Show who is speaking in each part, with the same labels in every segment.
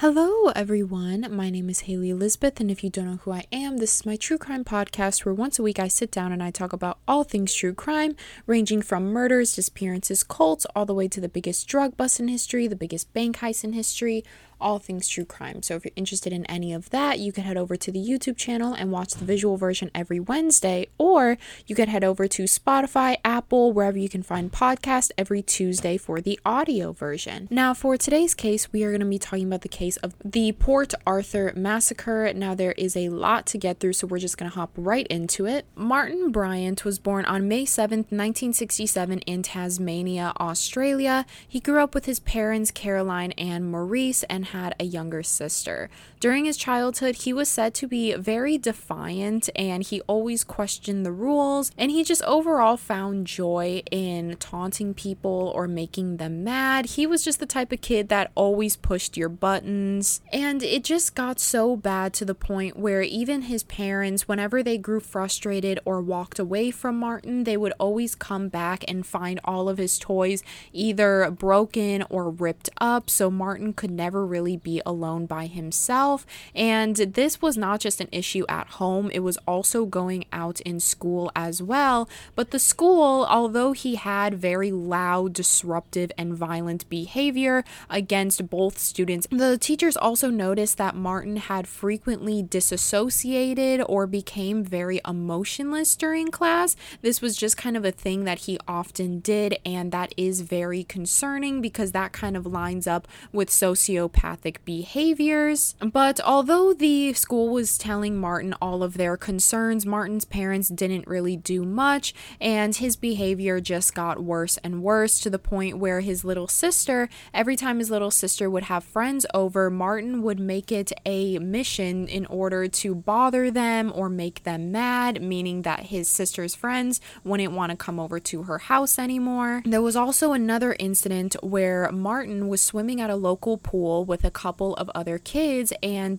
Speaker 1: Hello, everyone. My name is Haley Elizabeth, and if you don't know who I am, this is my true crime podcast where once a week I sit down and I talk about all things true crime, ranging from murders, disappearances, cults, all the way to the biggest drug bust in history, the biggest bank heist in history, all things true crime. So if you're interested in any of that, you can head over to the YouTube channel and watch the visual version every Wednesday, or you can head over to Spotify, Apple, wherever you can find podcasts every Tuesday for the audio version. Now, for today's case, we are going to be talking about the case of the Port Arthur massacre. Now, there is a lot to get through, so we're just going to hop right into it. Martin Bryant was born on May 7th, 1967, in Tasmania, Australia. He grew up with his parents, Caroline and Maurice, and had a younger sister. During his childhood, he was said to be very defiant and he always questioned the rules, and he just overall found joy in taunting people or making them mad. He was just the type of kid that always pushed your buttons, and it just got so bad to the point where even his parents, whenever they grew frustrated or walked away from Martin, they would always come back and find all of his toys either broken or ripped up, so Martin could never really be alone by himself. And this was not just an issue at home, it was also going out in school as well. But the school, although he had very loud, disruptive, and violent behavior against both students, the teachers also noticed that Martin had frequently disassociated or became very emotionless during class. This was just kind of a thing that he often did, and that is very concerning because that kind of lines up with sociopathic behaviors. But although the school was telling Martin all of their concerns, Martin's parents didn't really do much, and his behavior just got worse and worse to the point where his little sister, every time his little sister would have friends over, Martin would make it a mission in order to bother them or make them mad, meaning that his sister's friends wouldn't want to come over to her house anymore. There was also another incident where Martin was swimming at a local pool with a couple of other kids,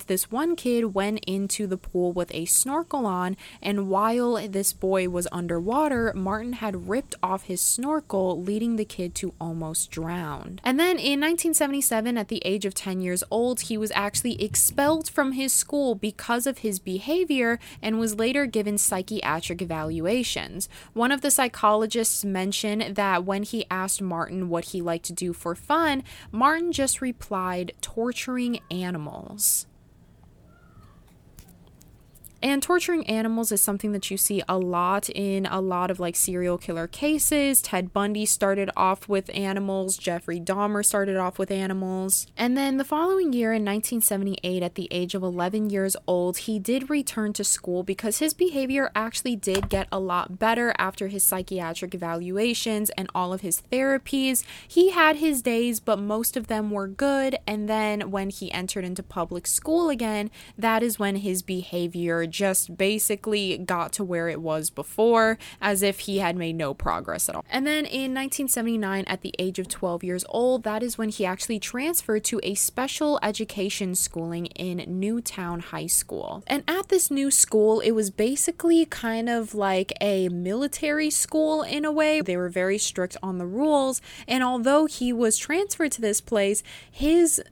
Speaker 1: this one kid went into the pool with a snorkel on. And while this boy was underwater, Martin had ripped off his snorkel, leading the kid to almost drown. And then in 1977, at the age of 10 years old, he was actually expelled from his school because of his behavior and was later given psychiatric evaluations. One of the psychologists mentioned that when he asked Martin what he liked to do for fun, Martin just replied, torturing animals. And torturing animals is something that you see a lot in a lot of like serial killer cases. Ted Bundy started off with animals, Jeffrey Dahmer started off with animals. And then the following year in 1978, at the age of 11 years old, he did return to school because his behavior actually did get a lot better after his psychiatric evaluations and all of his therapies. He had his days, but most of them were good. And then when he entered into public school again, that is when his behavior just basically got to where it was before, as if he had made no progress at all. And then in 1979, at the age of 12 years old, that is when he actually transferred to a special education schooling in Newtown High School. And at this new school, it was basically kind of like a military school in a way. They were very strict on the rules. And although he was transferred to this place, his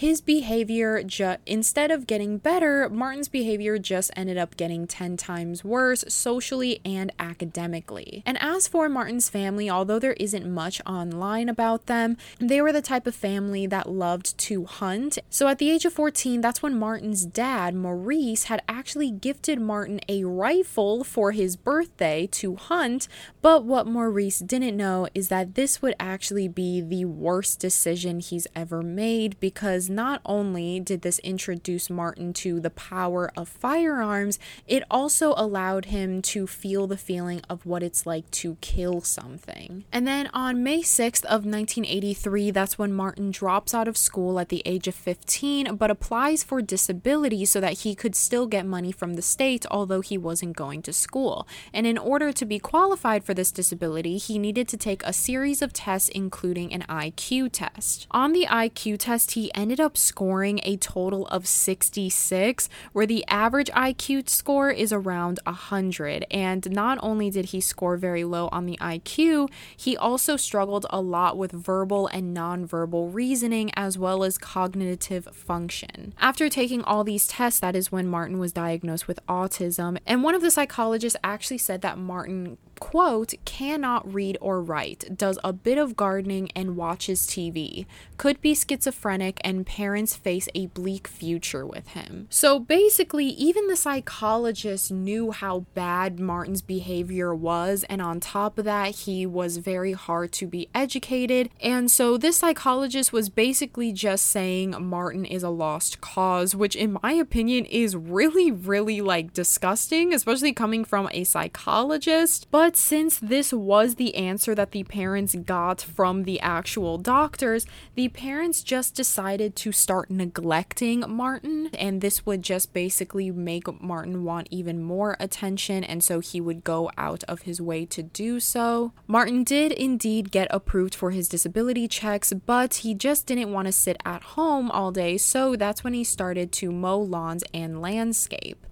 Speaker 1: his behavior instead of getting better, Martin's behavior just ended up getting 10 times worse socially and academically. And as for Martin's family, although there isn't much online about them, they were the type of family that loved to hunt. So at the age of 14, that's when Martin's dad, Maurice, had actually gifted Martin a rifle for his birthday to hunt. But what Maurice didn't know is that this would actually be the worst decision he's ever made because not only did this introduce Martin to the power of firearms, it also allowed him to feel the feeling of what it's like to kill something. And then on May 6th of 1983, that's when Martin drops out of school at the age of 15 but applies for disability so that he could still get money from the state although he wasn't going to school. And in order to be qualified for this disability, he needed to take a series of tests including an IQ test. On the IQ test, he ended ended up scoring a total of 66, where the average IQ score is around 100. And not only did he score very low on the IQ, he also struggled a lot with verbal and nonverbal reasoning as well as cognitive function. After taking all these tests, that is when Martin was diagnosed with autism. And one of the psychologists actually said that Martin quote, cannot read or write, does a bit of gardening and watches TV, could be schizophrenic, and parents face a bleak future with him. So basically, even the psychologist knew how bad Martin's behavior was, and on top of that, he was very hard to be educated. And so this psychologist was basically just saying Martin is a lost cause, which in my opinion is really, really like disgusting, especially coming from a psychologist. But but since this was the answer that the parents got from the actual doctors, the parents just decided to start neglecting Martin, and this would just basically make Martin want even more attention, and so he would go out of his way to do so. Martin did indeed get approved for his disability checks, but he just didn't want to sit at home all day, so that's when he started to mow lawns and landscape.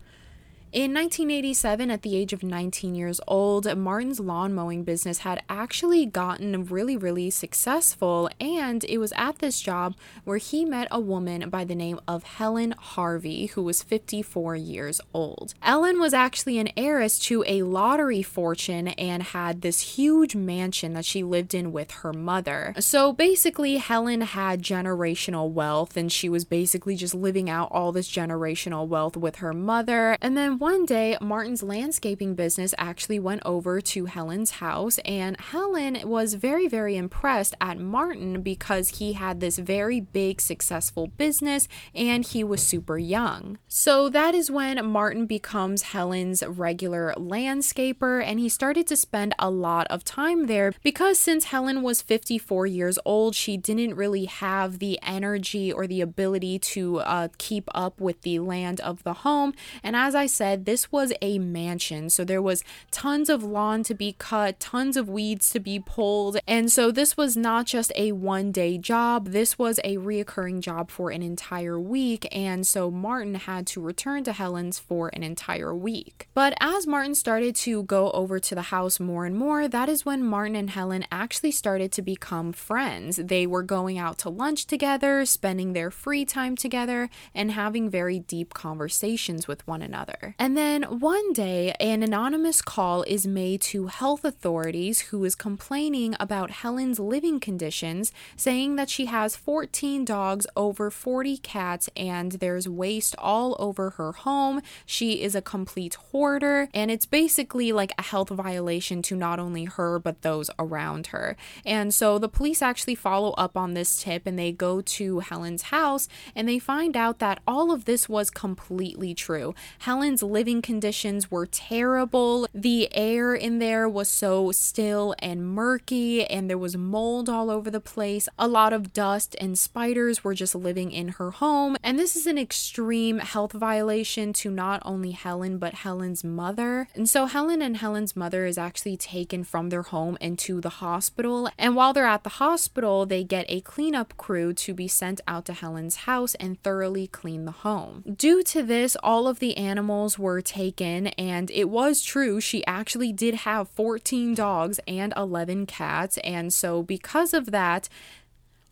Speaker 1: In 1987, at the age of 19 years old, Martin's lawn mowing business had actually gotten really, really successful, and it was at this job where he met a woman by the name of Helen Harvey, who was 54 years old. Ellen was actually an heiress to a lottery fortune and had this huge mansion that she lived in with her mother. So basically, Helen had generational wealth, and she was basically just living out all this generational wealth with her mother. And then one day, Martin's landscaping business actually went over to Helen's house, and Helen was very, very impressed at Martin because he had this very big, successful business and he was super young. So that is when Martin becomes Helen's regular landscaper, and he started to spend a lot of time there because since Helen was 54 years old, she didn't really have the energy or the ability to uh, keep up with the land of the home. And as I said, said, this was a mansion. So there was tons of lawn to be cut, tons of weeds to be pulled. And so this was not just a one day job, this was a reoccurring job for an entire week. And so Martin had to return to Helen's for an entire week. But as Martin started to go over to the house more and more, that is when Martin and Helen actually started to become friends. They were going out to lunch together, spending their free time together, and having very deep conversations with one another. And then one day, an anonymous call is made to health authorities who is complaining about Helen's living conditions, saying that she has 14 dogs, over 40 cats, and there's waste all over her home. She is a complete hoarder, and it's basically like a health violation to not only her but those around her. And so the police actually follow up on this tip and they go to Helen's house and they find out that all of this was completely true. Helen's living conditions were terrible. The air in there was so still and murky, and there was mold all over the place. A lot of dust and spiders were just living in her home. And this is an extreme health violation to not only Helen, but Helen's mother. And so Helen and Helen's mother is actually taken from their home into the hospital. And while they're at the hospital, they get a cleanup crew to be sent out to Helen's house and thoroughly clean the home. Due to this, all of the animals were taken, and it was true. She actually did have 14 dogs and 11 cats. And so, because of that,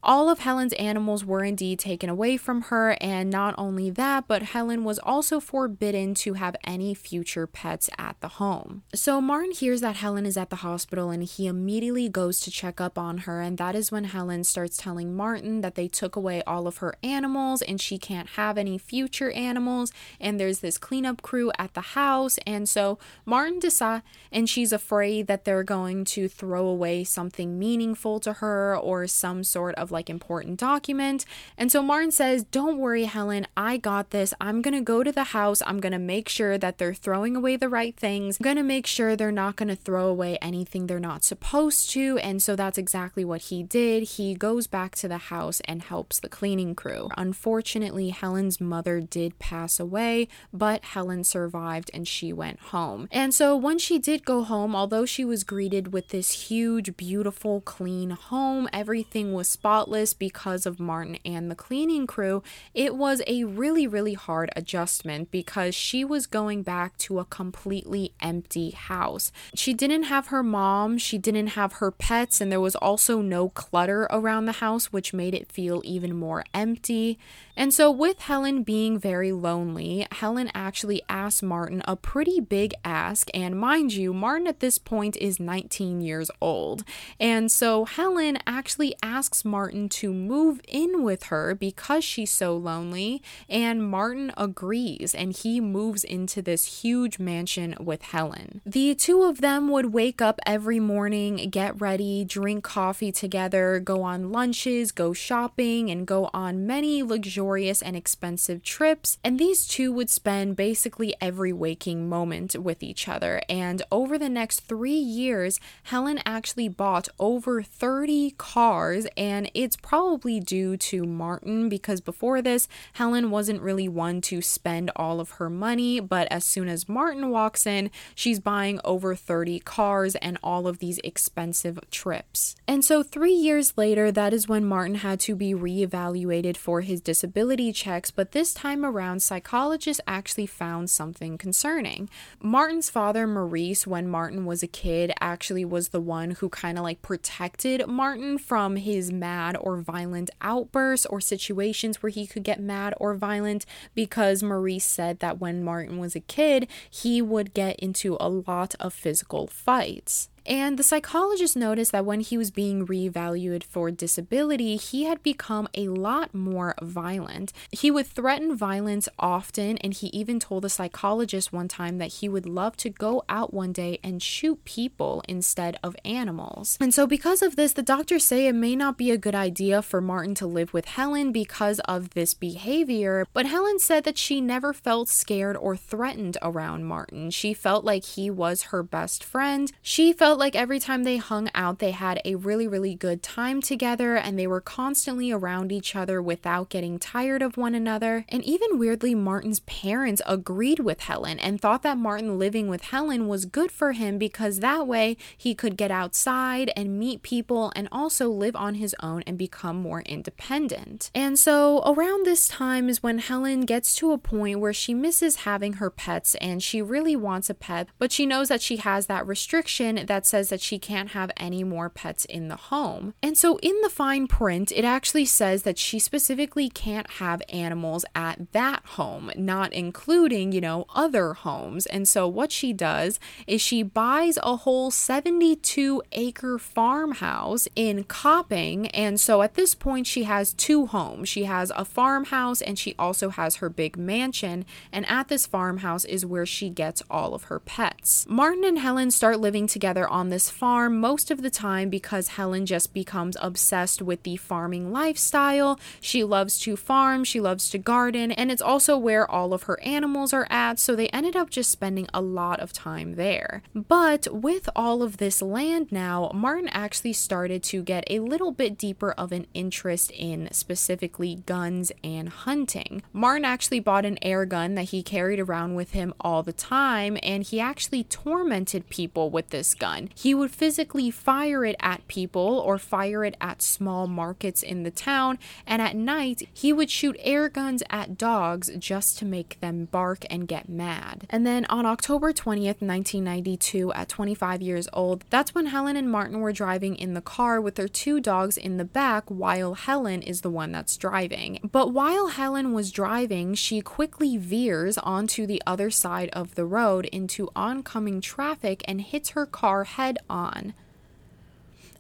Speaker 1: all of Helen's animals were indeed taken away from her, and not only that, but Helen was also forbidden to have any future pets at the home. So Martin hears that Helen is at the hospital and he immediately goes to check up on her, and that is when Helen starts telling Martin that they took away all of her animals and she can't have any future animals, and there's this cleanup crew at the house, and so Martin decides, and she's afraid that they're going to throw away something meaningful to her or some sort of like important document. And so Martin says, Don't worry, Helen, I got this. I'm going to go to the house. I'm going to make sure that they're throwing away the right things. I'm going to make sure they're not going to throw away anything they're not supposed to. And so that's exactly what he did. He goes back to the house and helps the cleaning crew. Unfortunately, Helen's mother did pass away, but Helen survived and she went home. And so when she did go home, although she was greeted with this huge, beautiful, clean home, everything was spotless because of Martin and the cleaning crew, it was a really, really hard adjustment because she was going back to a completely empty house. She didn't have her mom, she didn't have her pets, and there was also no clutter around the house, which made it feel even more empty. And so, with Helen being very lonely, Helen actually asked Martin a pretty big ask. And mind you, Martin at this point is 19 years old. And so, Helen actually asks Martin to move in with her because she's so lonely. And Martin agrees and he moves into this huge mansion with Helen. The two of them would wake up every morning, get ready, drink coffee together, go on lunches, go shopping, and go on many luxurious luxurious and expensive trips, and these two would spend basically every waking moment with each other. And over the next three years, Helen actually bought over 30 cars, and it's probably due to Martin because before this, Helen wasn't really one to spend all of her money, but as soon as Martin walks in, she's buying over 30 cars and all of these expensive trips. And so, three years later, that is when Martin had to be reevaluated for his disability checks, but this time around, psychologists actually found something concerning. Martin's father, Maurice, when Martin was a kid, actually was the one who kind of like protected Martin from his mad or violent outbursts or situations where he could get mad or violent because Maurice said that when Martin was a kid, he would get into a lot of physical fights. And the psychologist noticed that when he was being reevaluated for disability, he had become a lot more violent. He would threaten violence often, and he even told the psychologist one time that he would love to go out one day and shoot people instead of animals. And so, because of this, the doctors say it may not be a good idea for Martin to live with Helen because of this behavior. But Helen said that she never felt scared or threatened around Martin. She felt like he was her best friend. She felt felt like every time they hung out, they had a really, really good time together and they were constantly around each other without getting tired of one another. And even weirdly, Martin's parents agreed with Helen and thought that Martin living with Helen was good for him because that way he could get outside and meet people and also live on his own and become more independent. And so around this time is when Helen gets to a point where she misses having her pets and she really wants a pet, but she knows that she has that restriction says that she can't have any more pets in the home. And so in the fine print, it actually says that she specifically can't have animals at that home, not including, you know, other homes. And so what she does is she buys a whole 72 acre farmhouse in Copping. And so at this point, she has two homes. She has a farmhouse and she also has her big mansion. And at this farmhouse is where she gets all of her pets. Martin and Helen start living together on this farm most of the time because Helen just becomes obsessed with the farming lifestyle. She loves to farm, she loves to garden, and it's also where all of her animals are at, so they ended up just spending a lot of time there. But with all of this land now, Martin actually started to get a little bit deeper of an interest in specifically guns and hunting. Martin actually bought an air gun that he carried around with him all the time, and he actually tormented people with this gun. He would physically fire it at people or fire it at small markets in the town, and at night, he would shoot air guns at dogs just to make them bark and get mad. And then on October 20th, 1992, at 25 years old, that's when Helen and Martin were driving in the car with their two dogs in the back while Helen is the one that's driving. But while Helen was driving, she quickly veers onto the other side of the road into oncoming traffic and hits her car head on.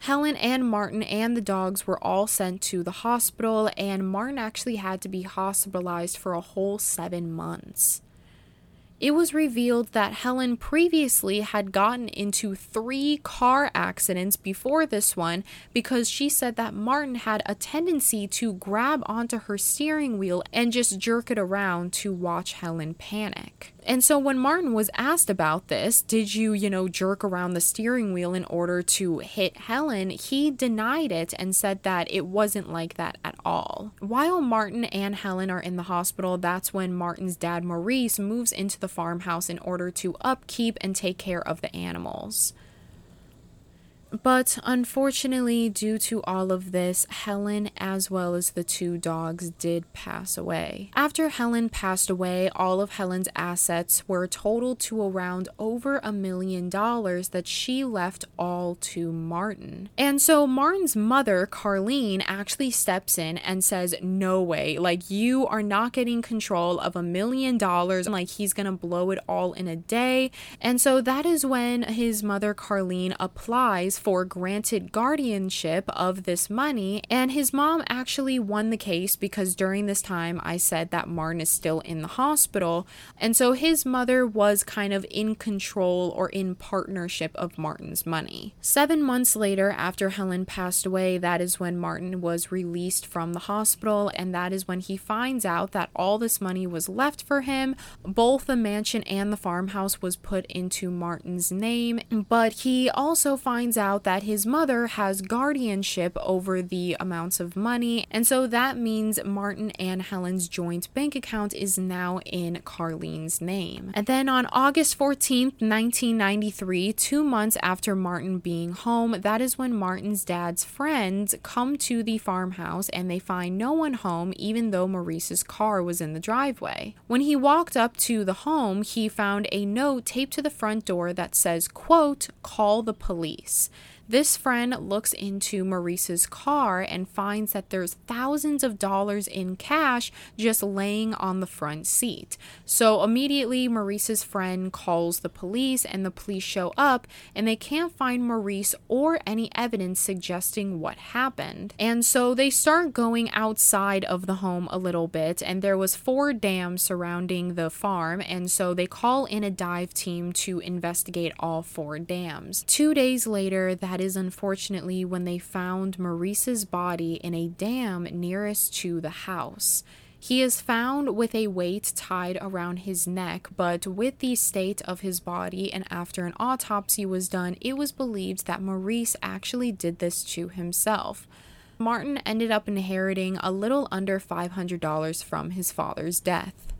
Speaker 1: Helen and Martin and the dogs were all sent to the hospital, and Martin actually had to be hospitalized for a whole seven months. It was revealed that Helen previously had gotten into three car accidents before this one because she said that Martin had a tendency to grab onto her steering wheel and just jerk it around to watch Helen panic. And so when Martin was asked about this, did you, you know, jerk around the steering wheel in order to hit Helen? He denied it and said that it wasn't like that at all. While Martin and Helen are in the hospital, that's when Martin's dad, Maurice, moves into the farmhouse in order to upkeep and take care of the animals. But unfortunately, due to all of this, Helen as well as the two dogs did pass away. After Helen passed away, all of Helen's assets were totaled to around over a million dollars that she left all to Martin. And so Martin's mother, Carlene, actually steps in and says, No way, like you are not getting control of a million dollars, like he's gonna blow it all in a day. And so that is when his mother, Carlene, applies for granted guardianship of this money. And his mom actually won the case because during this time I said that Martin is still in the hospital. And so his mother was kind of in control or in partnership of Martin's money. Seven months later, after Helen passed away, that is when Martin was released from the hospital. And that is when he finds out that all this money was left for him. Both the mansion and the farmhouse was put into Martin's name. But he also finds out that his mother has guardianship over the amounts of money. And so that means Martin and Helen's joint bank account is now in Carlene's name. And then on August 14th, 1993, two months after Martin being home, that is when Martin's dad's friends come to the farmhouse and they find no one home, even though Maurice's car was in the driveway. When he walked up to the home, he found a note taped to the front door that says, quote, call the police. This friend looks into Maurice's car and finds that there's thousands of dollars in cash just laying on the front seat. So immediately, Maurice's friend calls the police, and the police show up and they can't find Maurice or any evidence suggesting what happened. And so they start going outside of the home a little bit, and there was four dams surrounding the farm, and so they call in a dive team to investigate all four dams. Two days later, that that is unfortunately when they found Maurice's body in a dam nearest to the house. He is found with a weight tied around his neck, but with the state of his body and after an autopsy was done, it was believed that Maurice actually did this to himself. Martin ended up inheriting a little under $500 from his father's death.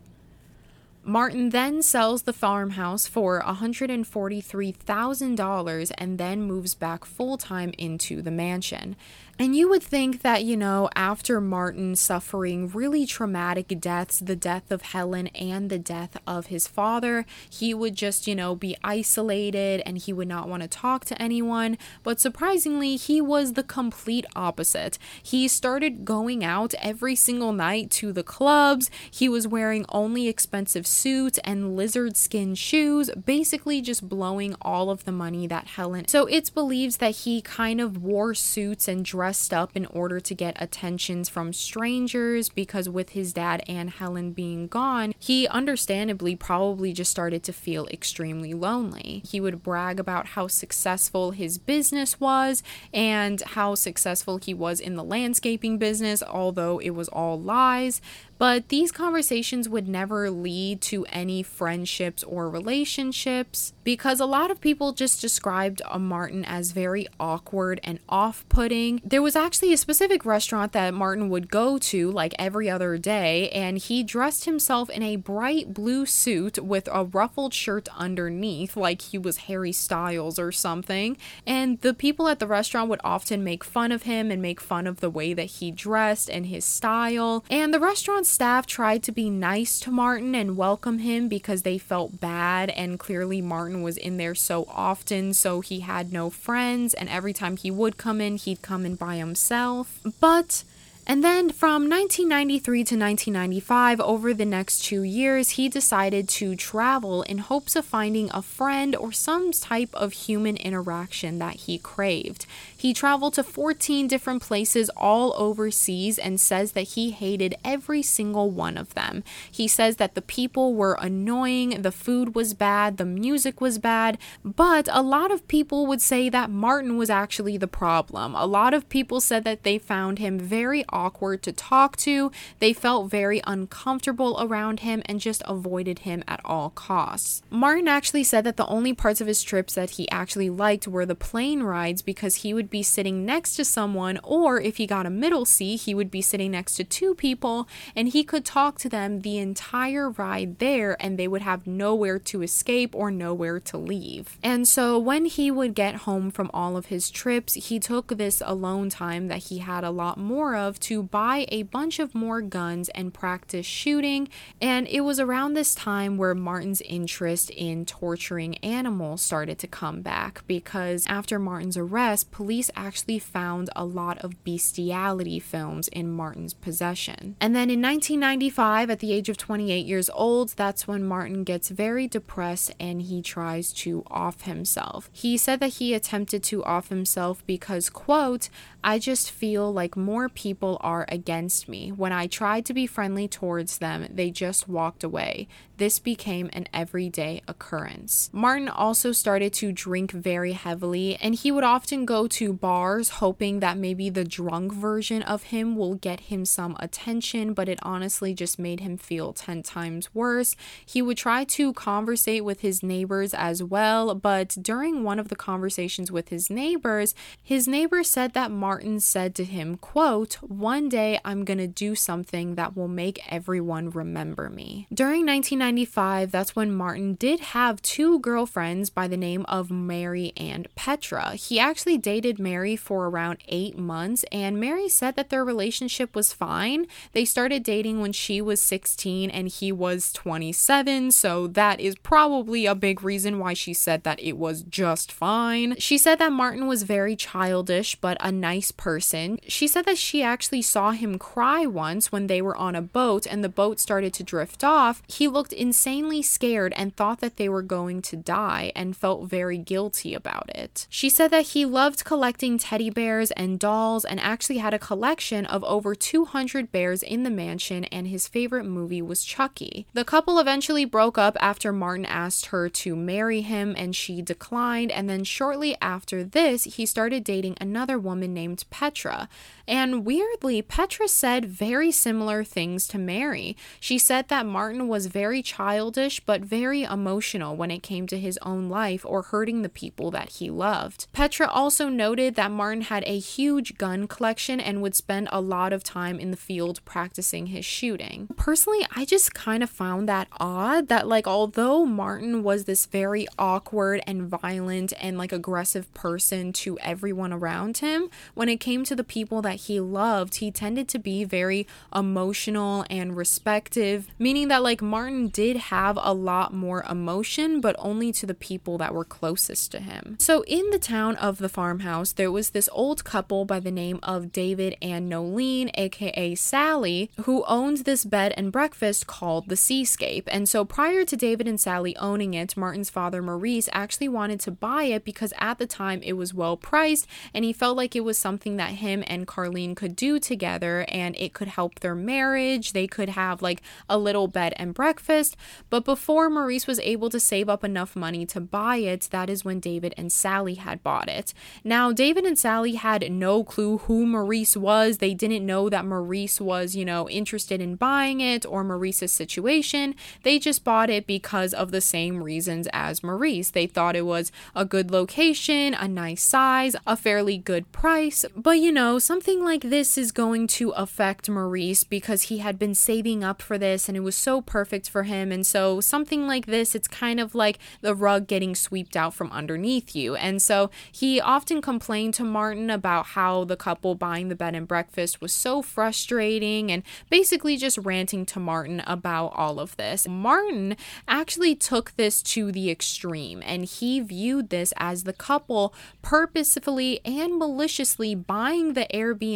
Speaker 1: Martin then sells the farmhouse for $143,000 and then moves back full time into the mansion. And you would think that, you know, after Martin suffering really traumatic deaths, the death of Helen and the death of his father, he would just, you know, be isolated and he would not want to talk to anyone. But surprisingly, he was the complete opposite. He started going out every single night to the clubs. He was wearing only expensive suits and lizard skin shoes, basically just blowing all of the money that Helen. So it's believed that he kind of wore suits and dresses dressed up in order to get attentions from strangers because with his dad and Helen being gone, he understandably probably just started to feel extremely lonely. He would brag about how successful his business was and how successful he was in the landscaping business, although it was all lies. But these conversations would never lead to any friendships or relationships because a lot of people just described a Martin as very awkward and off putting. There was actually a specific restaurant that Martin would go to like every other day, and he dressed himself in a bright blue suit with a ruffled shirt underneath, like he was Harry Styles or something. And the people at the restaurant would often make fun of him and make fun of the way that he dressed and his style. And the restaurant staff tried to be nice to Martin and welcome him because they felt bad, and clearly Martin was in there so often, so he had no friends, and every time he would come in, he'd come in by himself. But and then from 1993 to 1995, over the next two years, he decided to travel in hopes of finding a friend or some type of human interaction that he craved. He traveled to 14 different places all overseas and says that he hated every single one of them. He says that the people were annoying, the food was bad, the music was bad, but a lot of people would say that Martin was actually the problem. A lot of people said that they found him very awkward to talk to. They felt very uncomfortable around him and just avoided him at all costs. Martin actually said that the only parts of his trips that he actually liked were the plane rides because he would be sitting next to someone, or if he got a middle seat, he would be sitting next to two people and he could talk to them the entire ride there and they would have nowhere to escape or nowhere to leave. And so when he would get home from all of his trips, he took this alone time that he had a lot more of to buy a bunch of more guns and practice shooting. And it was around this time where Martin's interest in torturing animals started to come back because after Martin's arrest, police actually found a lot of bestiality films in Martin's possession. And then in 1995, at the age of 28 years old, that's when Martin gets very depressed and he tries to off himself. He said that he attempted to off himself because, quote, I just feel like more people are against me. When I tried to be friendly towards them, they just walked away. This became an everyday occurrence. Martin also started to drink very heavily, and he would often go to bars hoping that maybe the drunk version of him will get him some attention, but it honestly just made him feel 10 times worse. He would try to conversate with his neighbors as well, but during one of the conversations with his neighbors, his neighbor said that Martin Martin said to him, quote, One day I'm going to do something that will make everyone remember me. During 1995, that's when Martin did have two girlfriends by the name of Mary and Petra. He actually dated Mary for around eight months, and Mary said that their relationship was fine. They started dating when she was 16 and he was 27, so that is probably a big reason why she said that it was just fine. She said that Martin was very childish, but a nice nice person. She said that she actually saw him cry once when they were on a boat and the boat started to drift off. He looked insanely scared and thought that they were going to die and felt very guilty about it. She said that he loved collecting teddy bears and dolls and actually had a collection of over 200 bears in the mansion, and his favorite movie was Chucky. The couple eventually broke up after Martin asked her to marry him and she declined, and then shortly after this, he started dating another woman named Petra. And weirdly, Petra said very similar things to Mary. She said that Martin was very childish but very emotional when it came to his own life or hurting the people that he loved. Petra also noted that Martin had a huge gun collection and would spend a lot of time in the field practicing his shooting. Personally, I just kind of found that odd that, like, although Martin was this very awkward and violent and like aggressive person to everyone around him, when it came to the people that he loved, he tended to be very emotional and respective, meaning that like Martin did have a lot more emotion, but only to the people that were closest to him. So in the town of the farmhouse, there was this old couple by the name of David and Noelene, aka Sally, who owned this bed and breakfast called the Seascape. And so prior to David and Sally owning it, Martin's father Maurice actually wanted to buy it because at the time it was well priced and he felt like it was something that him and Carlene could do together and it could help their marriage. They could have like a little bed and breakfast. But before Maurice was able to save up enough money to buy it, that is when David and Sally had bought it. Now, David and Sally had no clue who Maurice was. They didn't know that Maurice was, you know, interested in buying it or Maurice's situation. They just bought it because of the same reasons as Maurice. They thought it was a good location, a nice size, a fairly good price but you know, something like this is going to affect Maurice because he had been saving up for this and it was so perfect for him. And so, something like this, it's kind of like the rug getting swept out from underneath you. And so, he often complained to Martin about how the couple buying the bed and breakfast was so frustrating and basically just ranting to Martin about all of this. Martin actually took this to the extreme and he viewed this as the couple purposefully and maliciously buying the Airbnb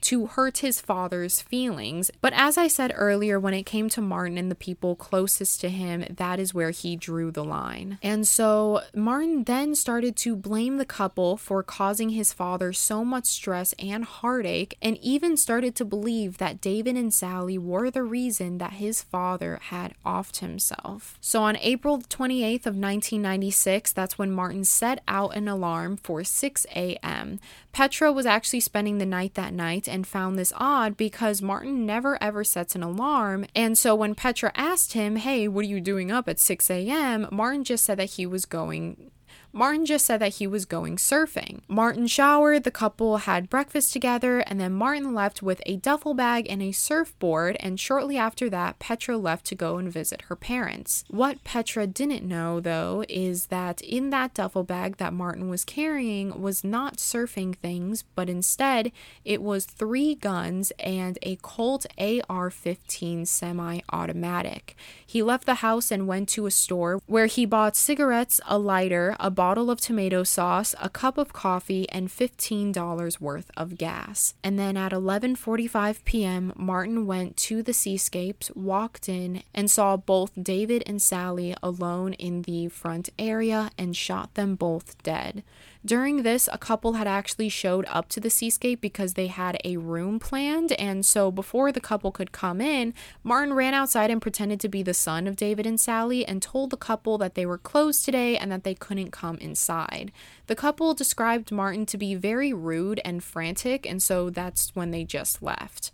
Speaker 1: to hurt his father's feelings. But as I said earlier, when it came to Martin and the people closest to him, that is where he drew the line. And so Martin then started to blame the couple for causing his father so much stress and heartache, and even started to believe that David and Sally were the reason that his father had offed himself. So on April 28th of 1996, that's when Martin set out an alarm for 6 a.m. Petra was actually spending the the night that night and found this odd because Martin never ever sets an alarm. And so when Petra asked him, Hey, what are you doing up at 6 a.m., Martin just said that he was going Martin just said that he was going surfing. Martin showered, the couple had breakfast together, and then Martin left with a duffel bag and a surfboard. And shortly after that, Petra left to go and visit her parents. What Petra didn't know, though, is that in that duffel bag that Martin was carrying was not surfing things, but instead it was three guns and a Colt AR 15 semi automatic. He left the house and went to a store where he bought cigarettes, a lighter, a bottle of tomato sauce, a cup of coffee, and $15 worth of gas. And then at 11:45 p.m., Martin went to the seascapes, walked in, and saw both David and Sally alone in the front area and shot them both dead. During this, a couple had actually showed up to the seascape because they had a room planned, and so before the couple could come in, Martin ran outside and pretended to be the son of David and Sally and told the couple that they were closed today and that they couldn't come inside. The couple described Martin to be very rude and frantic, and so that's when they just left.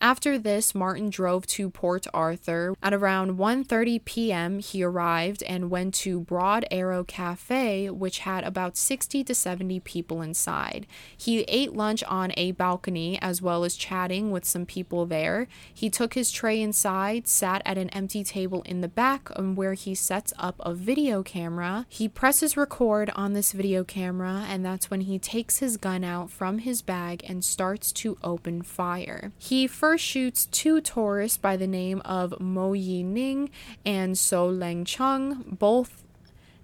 Speaker 1: After this, Martin drove to Port Arthur. At around 1:30 p.m., he arrived and went to Broad Arrow Cafe, which had about 60 to 70 people inside. He ate lunch on a balcony as well as chatting with some people there. He took his tray inside, sat at an empty table in the back um, where he sets up a video camera. He presses record on this video camera, and that's when he takes his gun out from his bag and starts to open fire. He first shoots two tourists by the name of Mo Yi Ning and So Leng Chung, both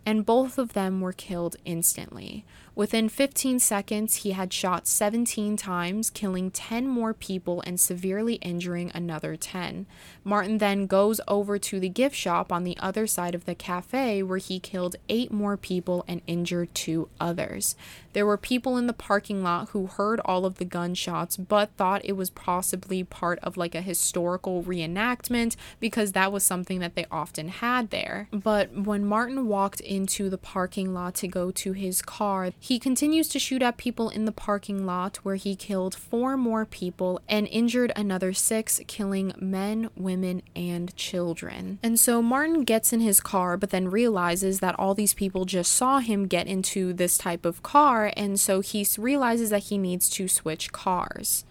Speaker 1: and both of them were killed instantly. Within 15 seconds, he had shot 17 times, killing 10 more people and severely injuring another 10. Martin then goes over to the gift shop on the other side of the cafe where he killed 8 more people and injured 2 others. There were people in the parking lot who heard all of the gunshots but thought it was possibly part of like a historical reenactment because that was something that they often had there. But when Martin walked into the parking lot to go to his car, he continues to shoot at people in the parking lot where he killed four more people and injured another six, killing men, women, and children. And so Martin gets in his car, but then realizes that all these people just saw him get into this type of car, and so he realizes that he needs to switch cars.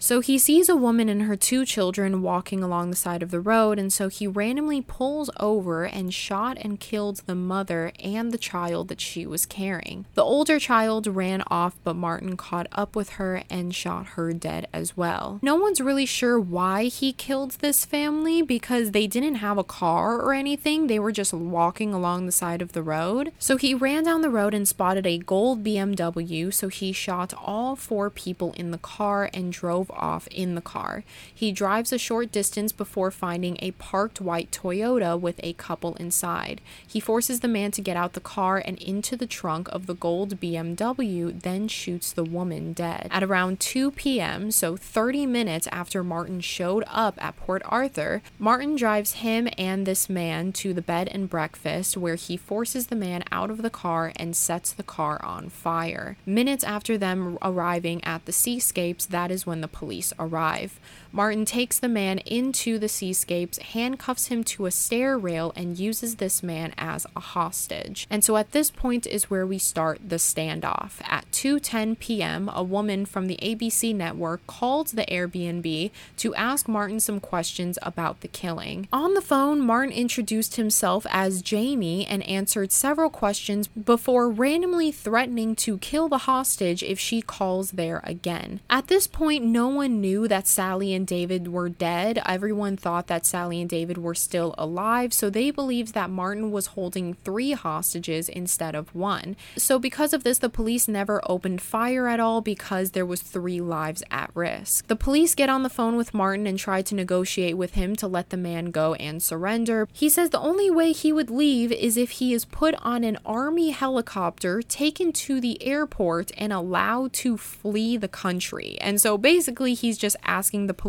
Speaker 1: So he sees a woman and her two children walking along the side of the road, and so he randomly pulls over and shot and killed the mother and the child that she was carrying. The older child ran off, but Martin caught up with her and shot her dead as well. No one's really sure why he killed this family because they didn't have a car or anything, they were just walking along the side of the road. So he ran down the road and spotted a gold BMW, so he shot all four people in the car and drove drove off in the car. He drives a short distance before finding a parked white Toyota with a couple inside. He forces the man to get out the car and into the trunk of the gold BMW, then shoots the woman dead. At around 2 p.m., so 30 minutes after Martin showed up at Port Arthur, Martin drives him and this man to the bed and breakfast where he forces the man out of the car and sets the car on fire. Minutes after them arriving at the seascapes, that is when the police arrive. Martin takes the man into the seascapes, handcuffs him to a stair rail, and uses this man as a hostage. And so at this point is where we start the standoff. At 2:10 p.m., a woman from the ABC network called the Airbnb to ask Martin some questions about the killing. On the phone, Martin introduced himself as Jamie and answered several questions before randomly threatening to kill the hostage if she calls there again. At this point, no one knew that Sally and David were dead. Everyone thought that Sally and David were still alive, so they believed that Martin was holding three hostages instead of one. So because of this, the police never opened fire at all because there was three lives at risk. The police get on the phone with Martin and try to negotiate with him to let the man go and surrender. He says the only way he would leave is if he is put on an army helicopter, taken to the airport, and allowed to flee the country. And so basically he's just asking the police,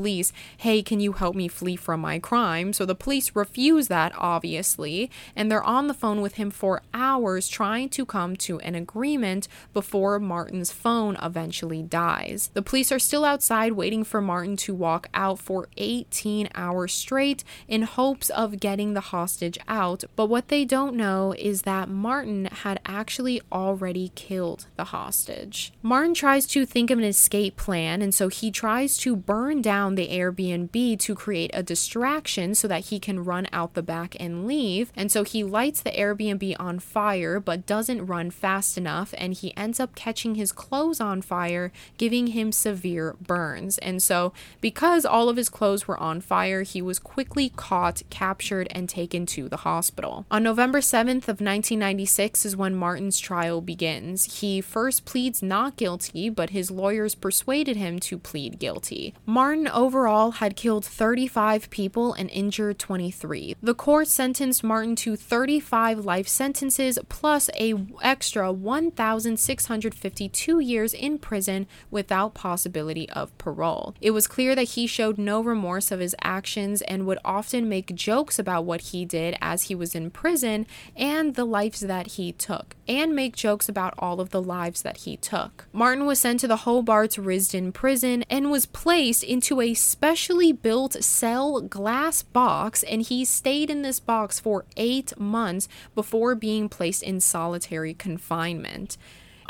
Speaker 1: hey, can you help me flee from my crime? So the police refuse that, obviously, and they're on the phone with him for hours trying to come to an agreement before Martin's phone eventually dies. The police are still outside waiting for Martin to walk out for 18 hours straight in hopes of getting the hostage out, but what they don't know is that Martin had actually already killed the hostage. Martin tries to think of an escape plan, and so he tries to burn down the Airbnb to create a distraction so that he can run out the back and leave. And so he lights the Airbnb on fire but doesn't run fast enough, and he ends up catching his clothes on fire, giving him severe burns. And so, because all of his clothes were on fire, he was quickly caught, captured, and taken to the hospital. On November 7th of 1996 is when Martin's trial begins. He first pleads not guilty, but his lawyers persuaded him to plead guilty. Martin overall had killed 35 people and injured 23. The court sentenced Martin to 35 life sentences plus a extra 1652 years in prison without possibility of parole. It was clear that he showed no remorse of his actions and would often make jokes about what he did as he was in prison and the lives that he took, and make jokes about all of the lives that he took. Martin was sent to the Hobart's Risdon prison and was placed into a specially built cell glass box, and he stayed in this box for eight months before being placed in solitary confinement.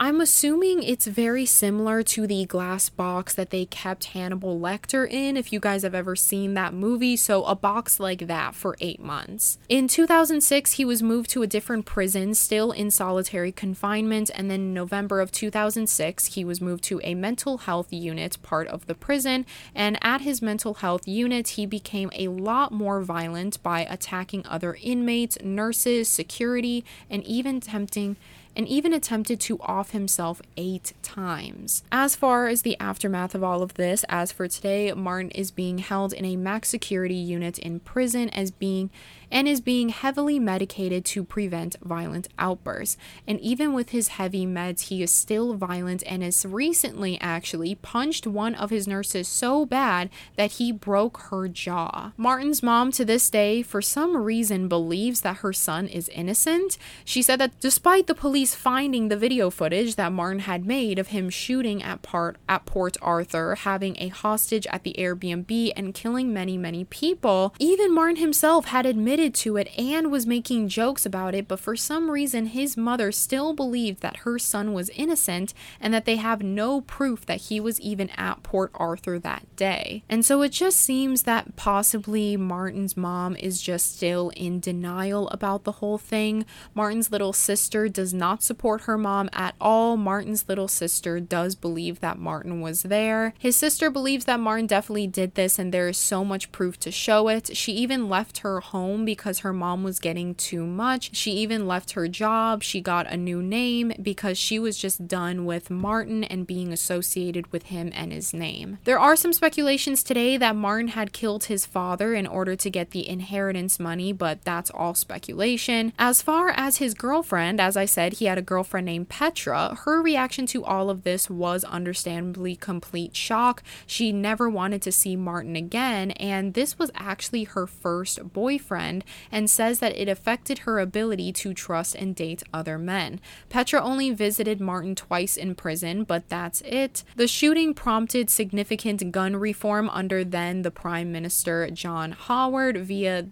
Speaker 1: I'm assuming it's very similar to the glass box that they kept Hannibal Lecter in, if you guys have ever seen that movie. So, a box like that for eight months. In 2006, he was moved to a different prison, still in solitary confinement. And then in November of 2006, he was moved to a mental health unit, part of the prison. And at his mental health unit, he became a lot more violent by attacking other inmates, nurses, security, and even attempting and even attempted to off himself eight times. As far as the aftermath of all of this, as for today, Martin is being held in a max security unit in prison as being and is being heavily medicated to prevent violent outbursts. And even with his heavy meds, he is still violent and has recently actually punched one of his nurses so bad that he broke her jaw. Martin's mom, to this day, for some reason, believes that her son is innocent. She said that despite the police finding the video footage that Martin had made of him shooting at, part, at Port Arthur, having a hostage at the Airbnb, and killing many, many people, even Martin himself had admitted admitted to it and was making jokes about it, but for some reason his mother still believed that her son was innocent and that they have no proof that he was even at Port Arthur that day. And so it just seems that possibly Martin's mom is just still in denial about the whole thing. Martin's little sister does not support her mom at all. Martin's little sister does believe that Martin was there. His sister believes that Martin definitely did this and there is so much proof to show it. She even left her home because her mom was getting too much. She even left her job. She got a new name because she was just done with Martin and being associated with him and his name. There are some speculations today that Martin had killed his father in order to get the inheritance money, but that's all speculation. As far as his girlfriend, as I said, he had a girlfriend named Petra. Her reaction to all of this was understandably complete shock. She never wanted to see Martin again, and this was actually her first boyfriend and says that it affected her ability to trust and date other men. Petra only visited Martin twice in prison, but that's it. The shooting prompted significant gun reform under then the Prime Minister John Howard via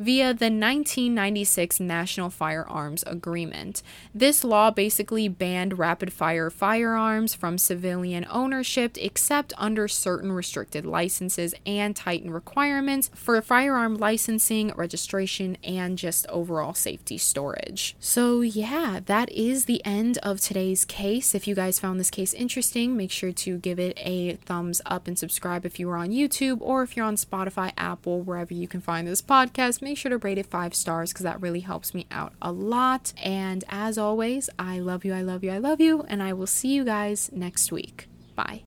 Speaker 1: via the 1996 National Firearms Agreement. This law basically banned rapid fire firearms from civilian ownership except under certain restricted licenses and tightened requirements for firearm licensing, registration, and just overall safety storage. So, yeah, that is the end of today's case. If you guys found this case interesting, make sure to give it a thumbs up and subscribe if you are on YouTube or if you're on Spotify, Apple, wherever you can find this podcast make sure to rate it five stars because that really helps me out a lot. And as always, I love you, I love you, I love you, and I will see you guys next week. Bye.